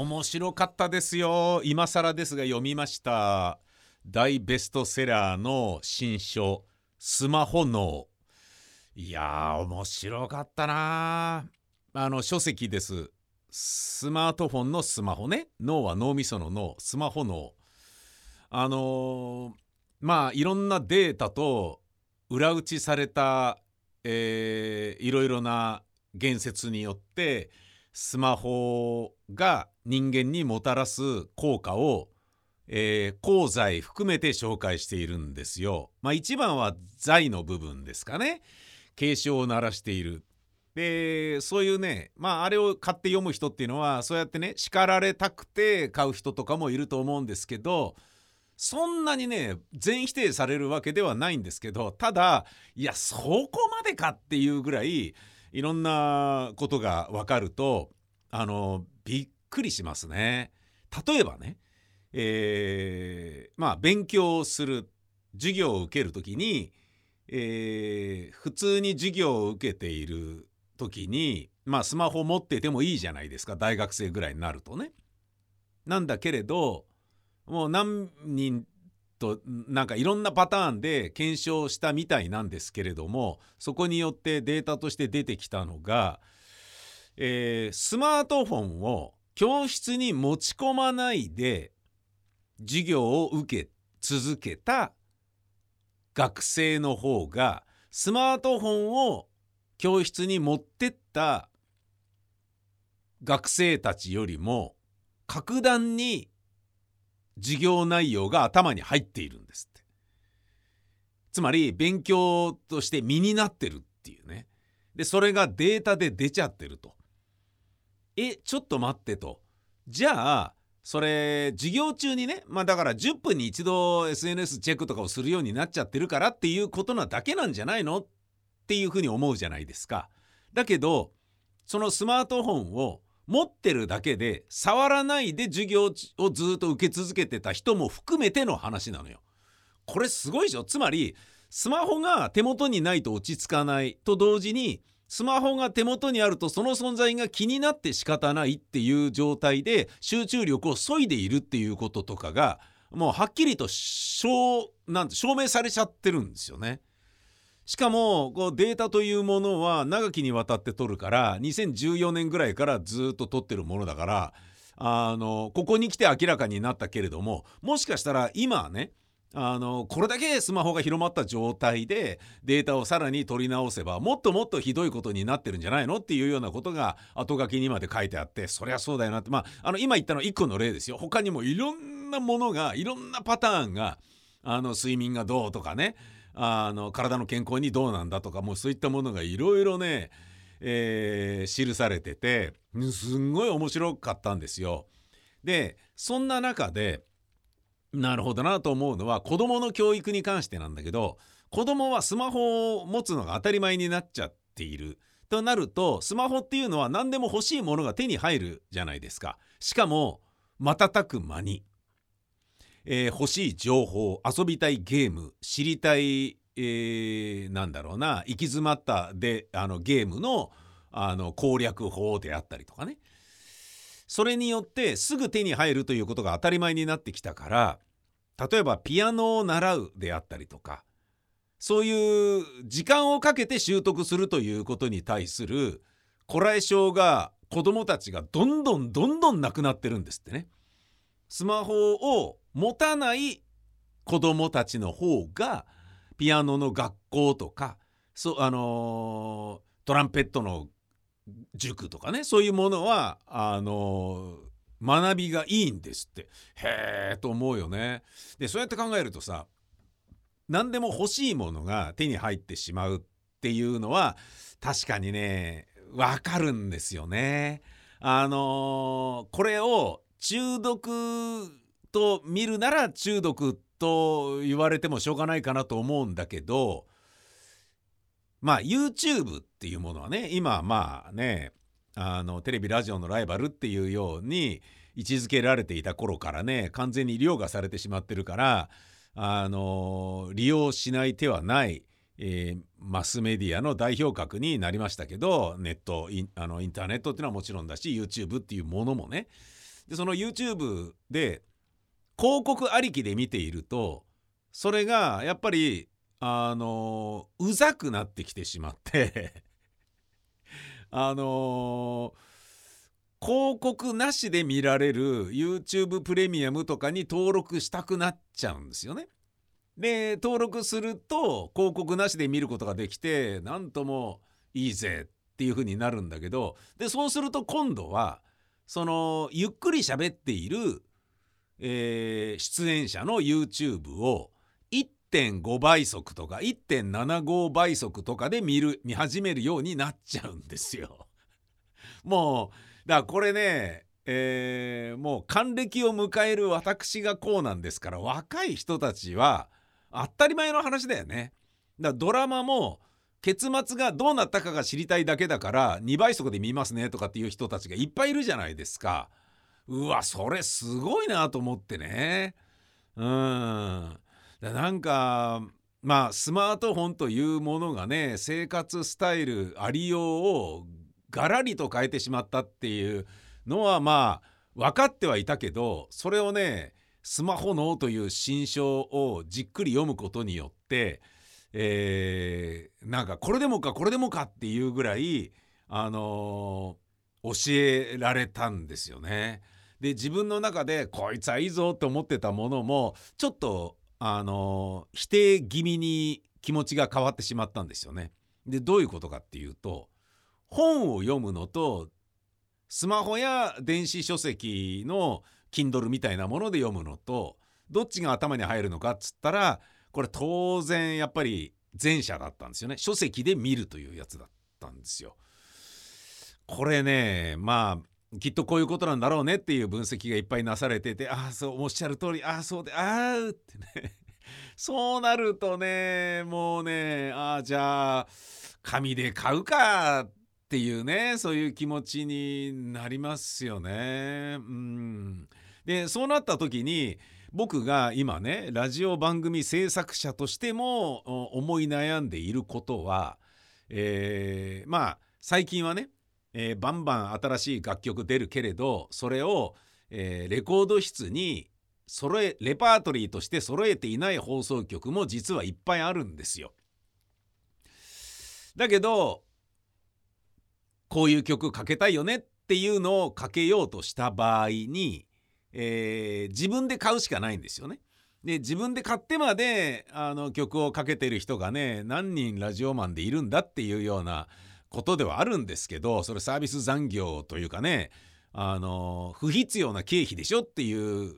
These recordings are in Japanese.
面白かったですよ。今更ですが読みました。大ベストセラーの新書スマホ脳。いやー面白かったな。あの書籍です。スマートフォンのスマホね。脳は脳みその脳。スマホ脳。あのー、まあいろんなデータと裏打ちされた、えー、いろいろな言説によってスマホが人間にもたらす効果を、えー、功罪含めて紹介しているんですよ。まあ一番は財の部分ですかね。警鐘を鳴らしている。でそういうねまああれを買って読む人っていうのはそうやってね叱られたくて買う人とかもいると思うんですけどそんなにね全否定されるわけではないんですけどただいやそこまでかっていうぐらいいろんなことが分かるとあのびっくりしますね。例えばね、えー、まあ勉強する授業を受ける時に、えー、普通に授業を受けている時にまあスマホ持っててもいいじゃないですか大学生ぐらいになるとね。なんだけれどもう何人となんかいろんなパターンで検証したみたいなんですけれどもそこによってデータとして出てきたのが、えー、スマートフォンを教室に持ち込まないで授業を受け続けた学生の方がスマートフォンを教室に持ってった学生たちよりも格段に授業内容が頭に入っているんですって。つまり勉強として身になってるっていうね。でそれがデータで出ちゃってると。えちょっと待ってとじゃあそれ授業中にねまあだから10分に一度 SNS チェックとかをするようになっちゃってるからっていうことなだけなんじゃないの？っていうふうに思うじゃないですか。だけどそのスマートフォンを持ってるだけで触らないで授業をずっと受け続けてた人も含めての話なのよ。これすごいでしょ？つまりスマホが手元にないと落ち着かないと同時にスマホが手元にあるとその存在が気になって仕方ないっていう状態で集中力を削いでいるっていうこととかがもうはっきりと証なんて証明されちゃってるんですよね。しかもこうデータというものは長きにわたって取るから2014年ぐらいからずっと取ってるものだからあのここに来て明らかになったけれどももしかしたら今はねあのこれだけスマホが広まった状態でデータをさらに取り直せばもっともっとひどいことになってるんじゃないのっていうようなことが後書きにまで書いてあってそりゃそうだよなって。まああの今言ったの1個の例ですよ。他にもいろんなものがいろんなパターンがあの睡眠がどうとかね。あの体の健康にどうなんだとかもうそういったものがいろいろね、えー、記されててすんごい面白かったんですよ。でそんな中でなるほどなと思うのは子どもの教育に関してなんだけど子どもはスマホを持つのが当たり前になっちゃっている。となるとスマホっていうのは何でも欲しいものが手に入るじゃないですか。しかも瞬く間にえー、欲しい情報遊びたいゲーム知りたい、えー、なんだろうな行き詰まったであのゲームのあの攻略法であったりとかねそれによってすぐ手に入るということが当たり前になってきたから例えばピアノを習うであったりとかそういう時間をかけて習得するということに対するこらえ性が子どもたちがどんどんどんどんなくなってるんですってね。スマホを持たない子どもたちの方がピアノの学校とかそあの、トランペットの塾とかねそういうものはあの、学びがいいんですってへえと思うよね。でそうやって考えるとさ何でも欲しいものが手に入ってしまうっていうのは確かにねわかるんですよね。あの、これを中毒と見るなら中毒と言われてもしょうがないかなと思うんだけどまあ YouTube っていうものはね今まあねあのテレビラジオのライバルっていうように位置づけられていた頃からね完全に凌駕されてしまってるからあの利用しない手はない、えー、マスメディアの代表格になりましたけどネットインあのインターネットっていうのはもちろんだし YouTube っていうものもね。でその YouTube で広告ありきで見ているとそれがやっぱりあのうざくなってきてしまって あの広告なしで見られる YouTube プレミアムとかに登録したくなっちゃうんですよね。で登録すると広告なしで見ることができてなんともいいぜっていう風になるんだけどでそうすると今度はそのゆっくり喋っている、えー、出演者の YouTube を1.5倍速とか1.75倍速とかで見る見始めるようになっちゃうんですよ。もうだからこれねえー、もう還暦を迎える私がこうなんですから若い人たちは当たり前の話だよね。だからドラマも結末がどうなったかが知りたいだけだから2倍速で見ますねとかっていう人たちがいっぱいいるじゃないですか。うわそれすごいなと思ってね。うん。なんかまあスマートフォンというものがね生活スタイルありようをガラリと変えてしまったっていうのはまあ分かってはいたけどそれをねスマホ脳という新書をじっくり読むことによって、えー、なんかこれでもかこれでもかっていうぐらい、あのー、教えられたんですよね。で自分の中でこいつはいいぞって思ってたものもちょっと、あの、否定気味に気持ちが変わってしまったんですよね。でどういうことかっていうと本を読むのとスマホや電子書籍の Kindle みたいなもので読むのとどっちが頭に入るのかっつったらこれ当然やっぱり前者だったんですよね書籍で見るというやつだったんですよ。これねまあきっとこういうことなんだろうねっていう分析がいっぱいなされててああそうおっしゃる通りああそうでああってね そうなるとねもうねああじゃあ紙で買うかっていうねそういう気持ちになりますよね。うんでそうなった時に僕が今ねラジオ番組制作者としても思い悩んでいることは、えー、まあ最近はね、えー、バンバン新しい楽曲出るけれどそれを、えー、レコード室に揃えレパートリーとして揃えていない放送局も実はいっぱいあるんですよ。だけどこういう曲かけたいよねっていうのをかけようとした場合にえー、自分で買うしかないんですよね。で自分で買ってまであの曲をかけてる人がね何人ラジオマンでいるんだっていうようなことではあるんですけどそれサービス残業というかねあの不必要な経費でしょっていう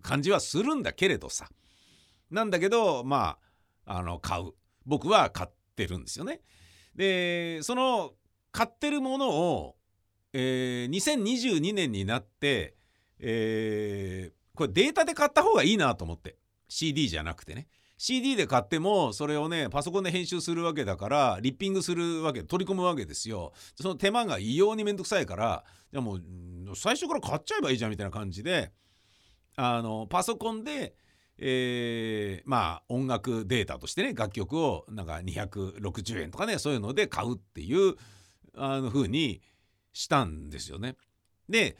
感じはするんだけれどさ。なんだけどまああの買う。僕は買ってるんですよね。でその買ってるものを、えー、2022年になってえー、これデータで買った方がいいなと思って。CD じゃなくてね。CD で買ってもそれをねパソコンで編集するわけだからリッピングするわけ取り込むわけですよその手間が異様にめんどくさいからでも最初から買っちゃえばいいじゃんみたいな感じであのパソコンでえー、まあ音楽データとしてね楽曲をなんか260円とかねそういうので買うっていうあの風にしたんですよね。で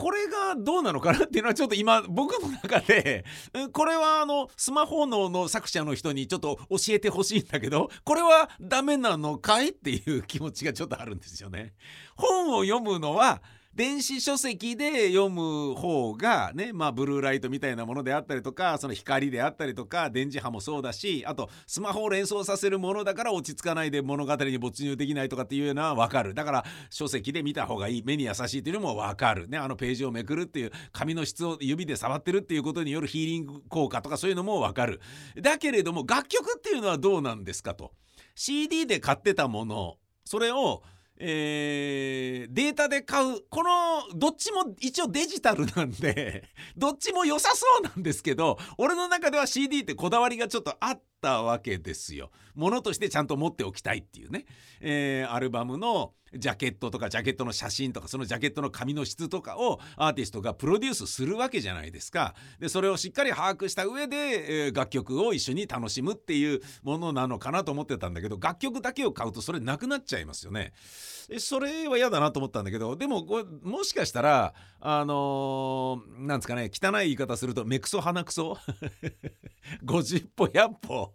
これがどうなのかなっていうのはちょっと今僕の中でこれはあのスマホのの作者の人にちょっと教えてほしいんだけどこれはダメなのかいっていう気持ちがちょっとあるんですよね。本を読むのは電子書籍で読む方がねまあブルーライトみたいなものであったりとかその光であったりとか電磁波もそうだしあとスマホを連想させるものだから落ち着かないで物語に没入できないとかっていうのは分かる。だから書籍で見た方がいい目に優しいっていうのも分かる。ねあのページをめくるっていう紙の質を指で触ってるっていうことによるヒーリング効果とかそういうのも分かる。だけれども楽曲っていうのはどうなんですかと。CD で買ってたものそれをえー、データで買う。このどっちも一応デジタルなんで どっちも良さそうなんですけど俺の中では CD ってこだわりがちょっとあっったわけですよ。ものとしてちゃんと持っておきたいっていうね、えー、アルバムのジャケットとかジャケットの写真とかそのジャケットの紙の質とかをアーティストがプロデュースするわけじゃないですか。でそれをしっかり把握した上で、えー、楽曲を一緒に楽しむっていうものなのかなと思ってたんだけど楽曲だけを買うとそれなくなっちゃいますよね。それは嫌だなと思ったんだけどでももしかしたらあのー、なんですかね汚い言い方すると目くそ鼻くそ？50歩100歩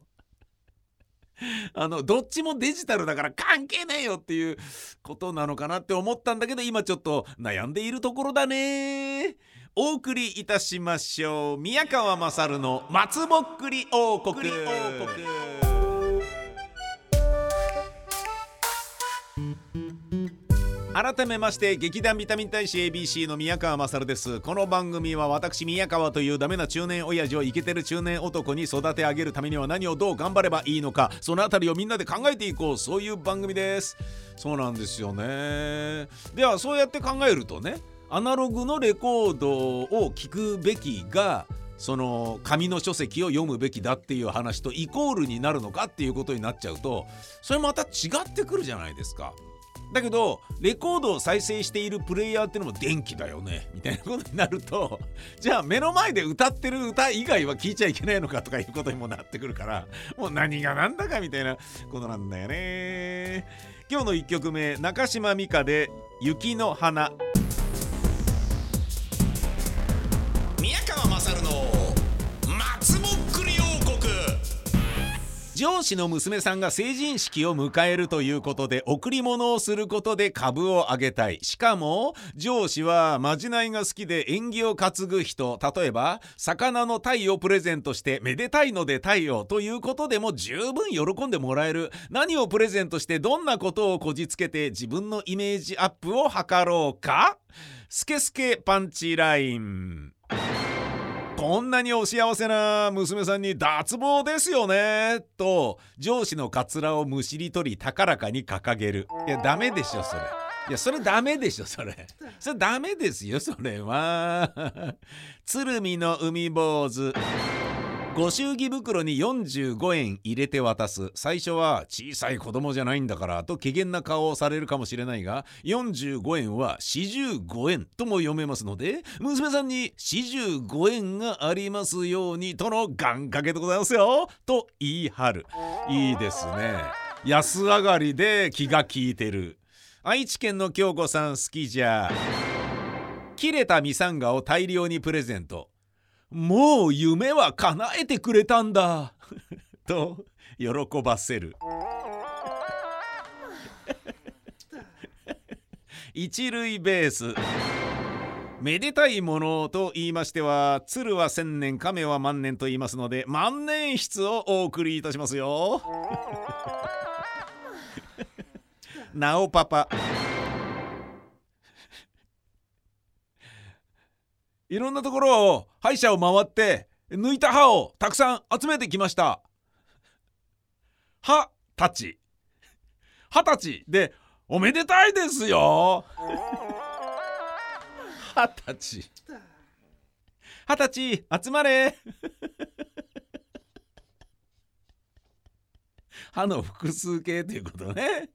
あのどっちもデジタルだから関係ねえよっていうことなのかなって思ったんだけど今ちょっと悩んでいるところだね。お送りいたしましょう。宮川勝の松ぼっくり王国。改めまして劇団ビタミン大使 ABC の宮川勝です。この番組は私宮川というダメな中年親父をイケてる中年男に育て上げるためには何をどう頑張ればいいのかそのあたりをみんなで考えていこう。そういう番組です。そうなんですよね。ではそうやって考えるとねアナログのレコードを聞くべきがその紙の書籍を読むべきだっていう話とイコールになるのかっていうことになっちゃうとそれまた違ってくるじゃないですか。だけどレコードを再生しているプレイヤーってのも電気だよねみたいなことになると じゃあ目の前で歌ってる歌以外は聴いちゃいけないのかとかいうことにもなってくるからもう何が何だかみたいなことなんだよね。今日の1曲目中島美嘉で「雪の花」宮川勝の上司の娘さんが成人式を迎えるということで贈り物をすることで株を上げたい。しかも上司はまじないが好きで縁起を担ぐ人。例えば魚の鯛をプレゼントしてめでたいので鯛をということでも十分喜んでもらえる。何をプレゼントしてどんなことをこじつけて自分のイメージアップを図ろうか。スケスケパンチライン。こんなにお幸せな娘さんに脱帽ですよね。と上司のカツラをむしり取り高らかに掲げる。いやダメでしょそれ。いやそれダメでしょそれ。それダメですよそれは。鶴見の海坊主。ご祝儀袋に45円入れて渡す。最初は小さい子供じゃないんだからと怪げな顔をされるかもしれないが45円は45円とも読めますので娘さんに45円がありますようにとの願掛けでございますよと言い張る。いいですね。安上がりで気が利いてる。愛知県の京子さん好きじゃ。切れたミサンガを大量にプレゼント。もう夢は叶えてくれたんだ。と喜ばせる。一塁ベース。めでたいものと言いましては鶴は千年亀は万年と言いますので万年筆をお送りいたしますよ。なおパパ。いろんなところを歯医者を回って抜いた歯をたくさん集めてきました。歯たち。歯たち。でおめでたいですよ。歯たち。歯たち集まれ。歯の複数形ということね。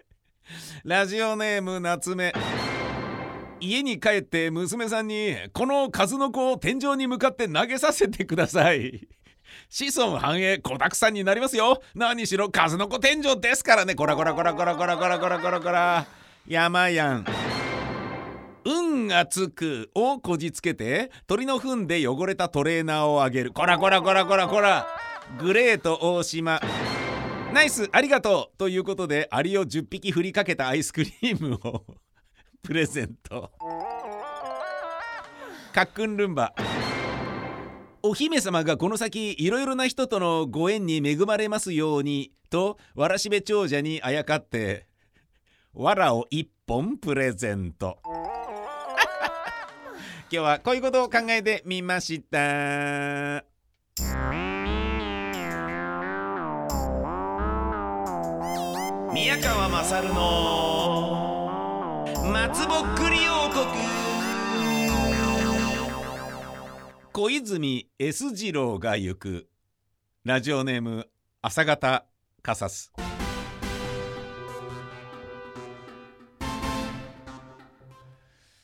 ラジオネーム夏目。家に帰って娘さんにこの数の子を天井に向かって投げさせてください。子孫繁栄子だくさんになりますよ。何しろ数の子天井ですからね。こらこらこらこらこらこらこらこらこら。山やん。運がつくをこじつけて鳥の糞で汚れたトレーナーをあげる。こらこらこらこらこら。グレート大島。ナイスありがとう。ということでアリを10匹振りかけたアイスクリームを。プレゼント。かっくんルンバ。お姫様がこの先いろいろな人とのご縁に恵まれますようにとわらしべ長者にあやかってわらを一本プレゼント。今日はこういうことを考えてみました。宮川勝の松ぼっくり王国。小泉 S 次郎が行く。ラジオネーム朝方カサス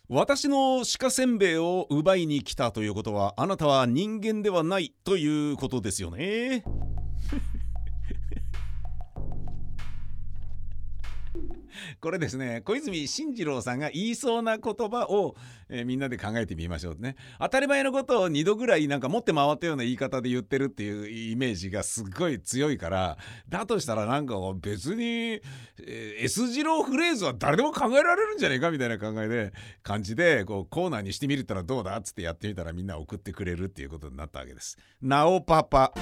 私の鹿せんべいを奪いに来たということはあなたは人間ではないということですよね。これですね小泉進次郎さんが言いそうな言葉を、えー、みんなで考えてみましょうね当たり前のことを2度ぐらいなんか持って回ったような言い方で言ってるっていうイメージがすっごい強いからだとしたらなんか別に、えー、S 字郎フレーズは誰でも考えられるんじゃねえかみたいな考えで感じでこうコーナーにしてみるったらどうだっつってやってみたらみんな送ってくれるっていうことになったわけです。なおパパ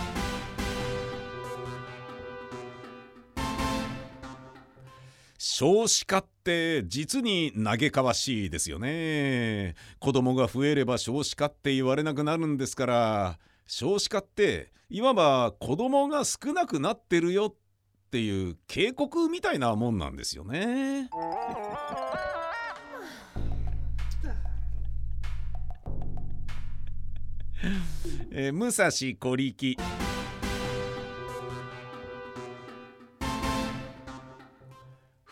少子化って実に嘆かわしいですよね子供が増えれば少子化って言われなくなるんですから少子化っていわば子供が少なくなってるよっていう警告みたいなもんなんですよね。えー、武蔵小力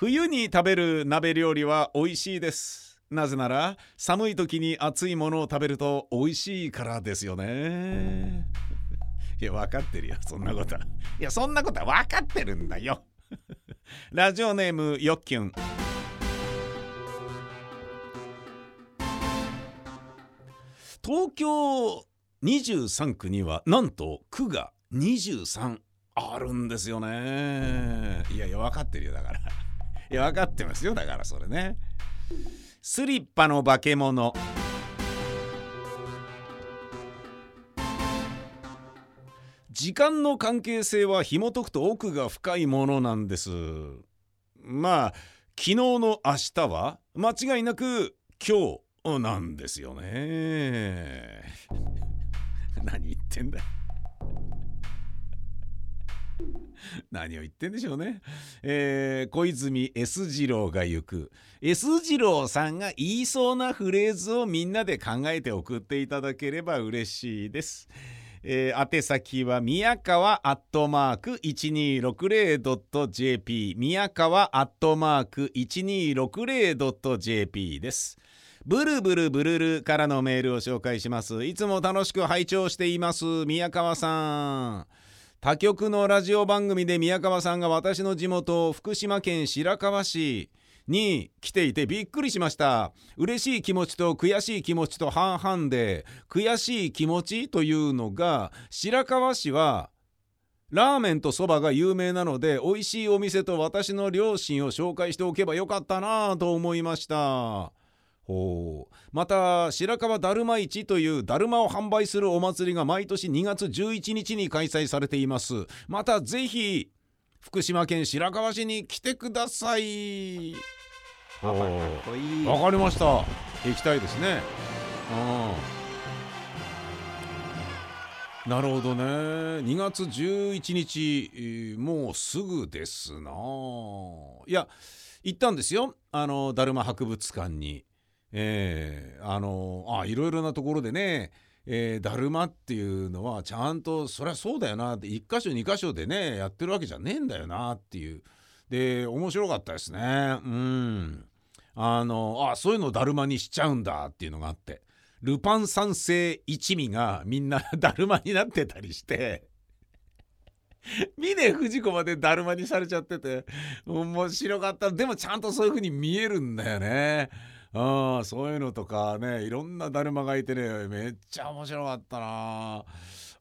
冬に食べる鍋料理は美味しいです。なぜなら寒い時に熱いものを食べると美味しいからですよね。いや分かってるよそんなこと。いやそんなことは分かってるんだよ。ラジオネームよっきゅん。東京23区にはなんと区が23あるんですよね。いやいや分かってるよだから。いや分かってますよだからそれね。スリッパの化け物。時間の関係性は紐解くと奥が深いものなんです。まあ昨日の明日は間違いなく今日なんですよね。何言ってんだ。何を言ってんでしょうね。えー、小泉 S 次郎が行く S 次郎さんが言いそうなフレーズをみんなで考えて送っていただければ嬉しいです。えー、宛先は宮川アットマーク 1260.jp 宮川アットマーク 1260.jp です。ブルブルブルルからのメールを紹介します。いつも楽しく拝聴しています。宮川さん。他局のラジオ番組で宮川さんが私の地元福島県白河市に来ていてびっくりしました。嬉しい気持ちと悔しい気持ちと半々で悔しい気持ちというのが白河市はラーメンとそばが有名なので美味しいお店と私の両親を紹介しておけばよかったなぁと思いました。ほう。また白川だるま市というだるまを販売するお祭りが毎年2月11日に開催されています。またぜひ福島県白河市に来てください。わかりました。行きたいですね。なるほどね。2月11日もうすぐですな。いや行ったんですよ。あのだるま博物館にえー、あのあいろいろなところでねえー、だるまっていうのはちゃんとそりゃそうだよなって1箇所2箇所でねやってるわけじゃねえんだよなっていう。で面白かったですね。うん。あのあそういうのだるまにしちゃうんだっていうのがあって。ルパン三世一味がみんな だるまになってたりして。峰不二子までだるまにされちゃってて面白かった。でもちゃんとそういう風に見えるんだよね。あそういうのとかねいろんなだるまがいてねめっちゃ面白かったな。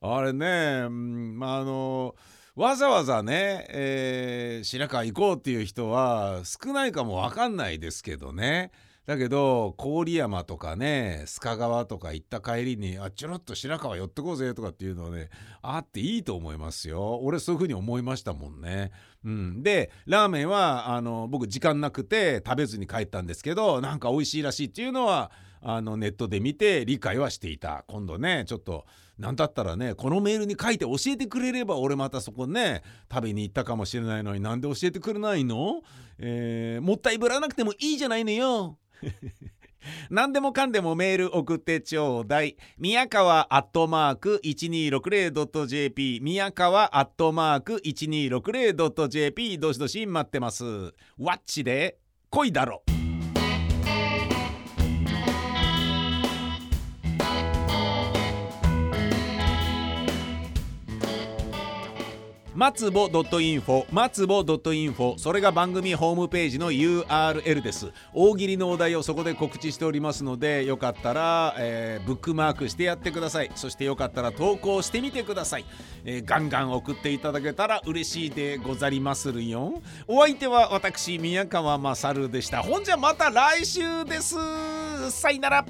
あれね、まああのわざわざね、えー、白川行こうっていう人は少ないかも分かんないですけどね。だけど郡山とかね須賀川とか行った帰りにあちょろっと白川寄ってこうぜとかっていうのはねあっていいと思いますよ俺そういう風に思いましたもんね。うん、でラーメンはあの僕時間なくて食べずに帰ったんですけどなんか美味しいらしいっていうのはあのネットで見て理解はしていた今度ねちょっと何だったらねこのメールに書いて教えてくれれば俺またそこね食べに行ったかもしれないのになんで教えてくれないの、えー、もったいぶらなくてもいいじゃないのよ。何でもかんでもメール送ってちょうだい。宮川アットマーク 1260.jp 宮川アットマーク 1260.jp どしどし待ってます。ワッチで恋だろ。松ぼ .info 松ぼ .info それが番組ホームページの URL です。大喜利のお題をそこで告知しておりますのでよかったら、えー、ブックマークしてやってください。そしてよかったら投稿してみてください、えー、ガンガン送っていただけたら嬉しいでござりまするよ。お相手は私宮川勝でした。ほんじゃまた来週です。さよなら。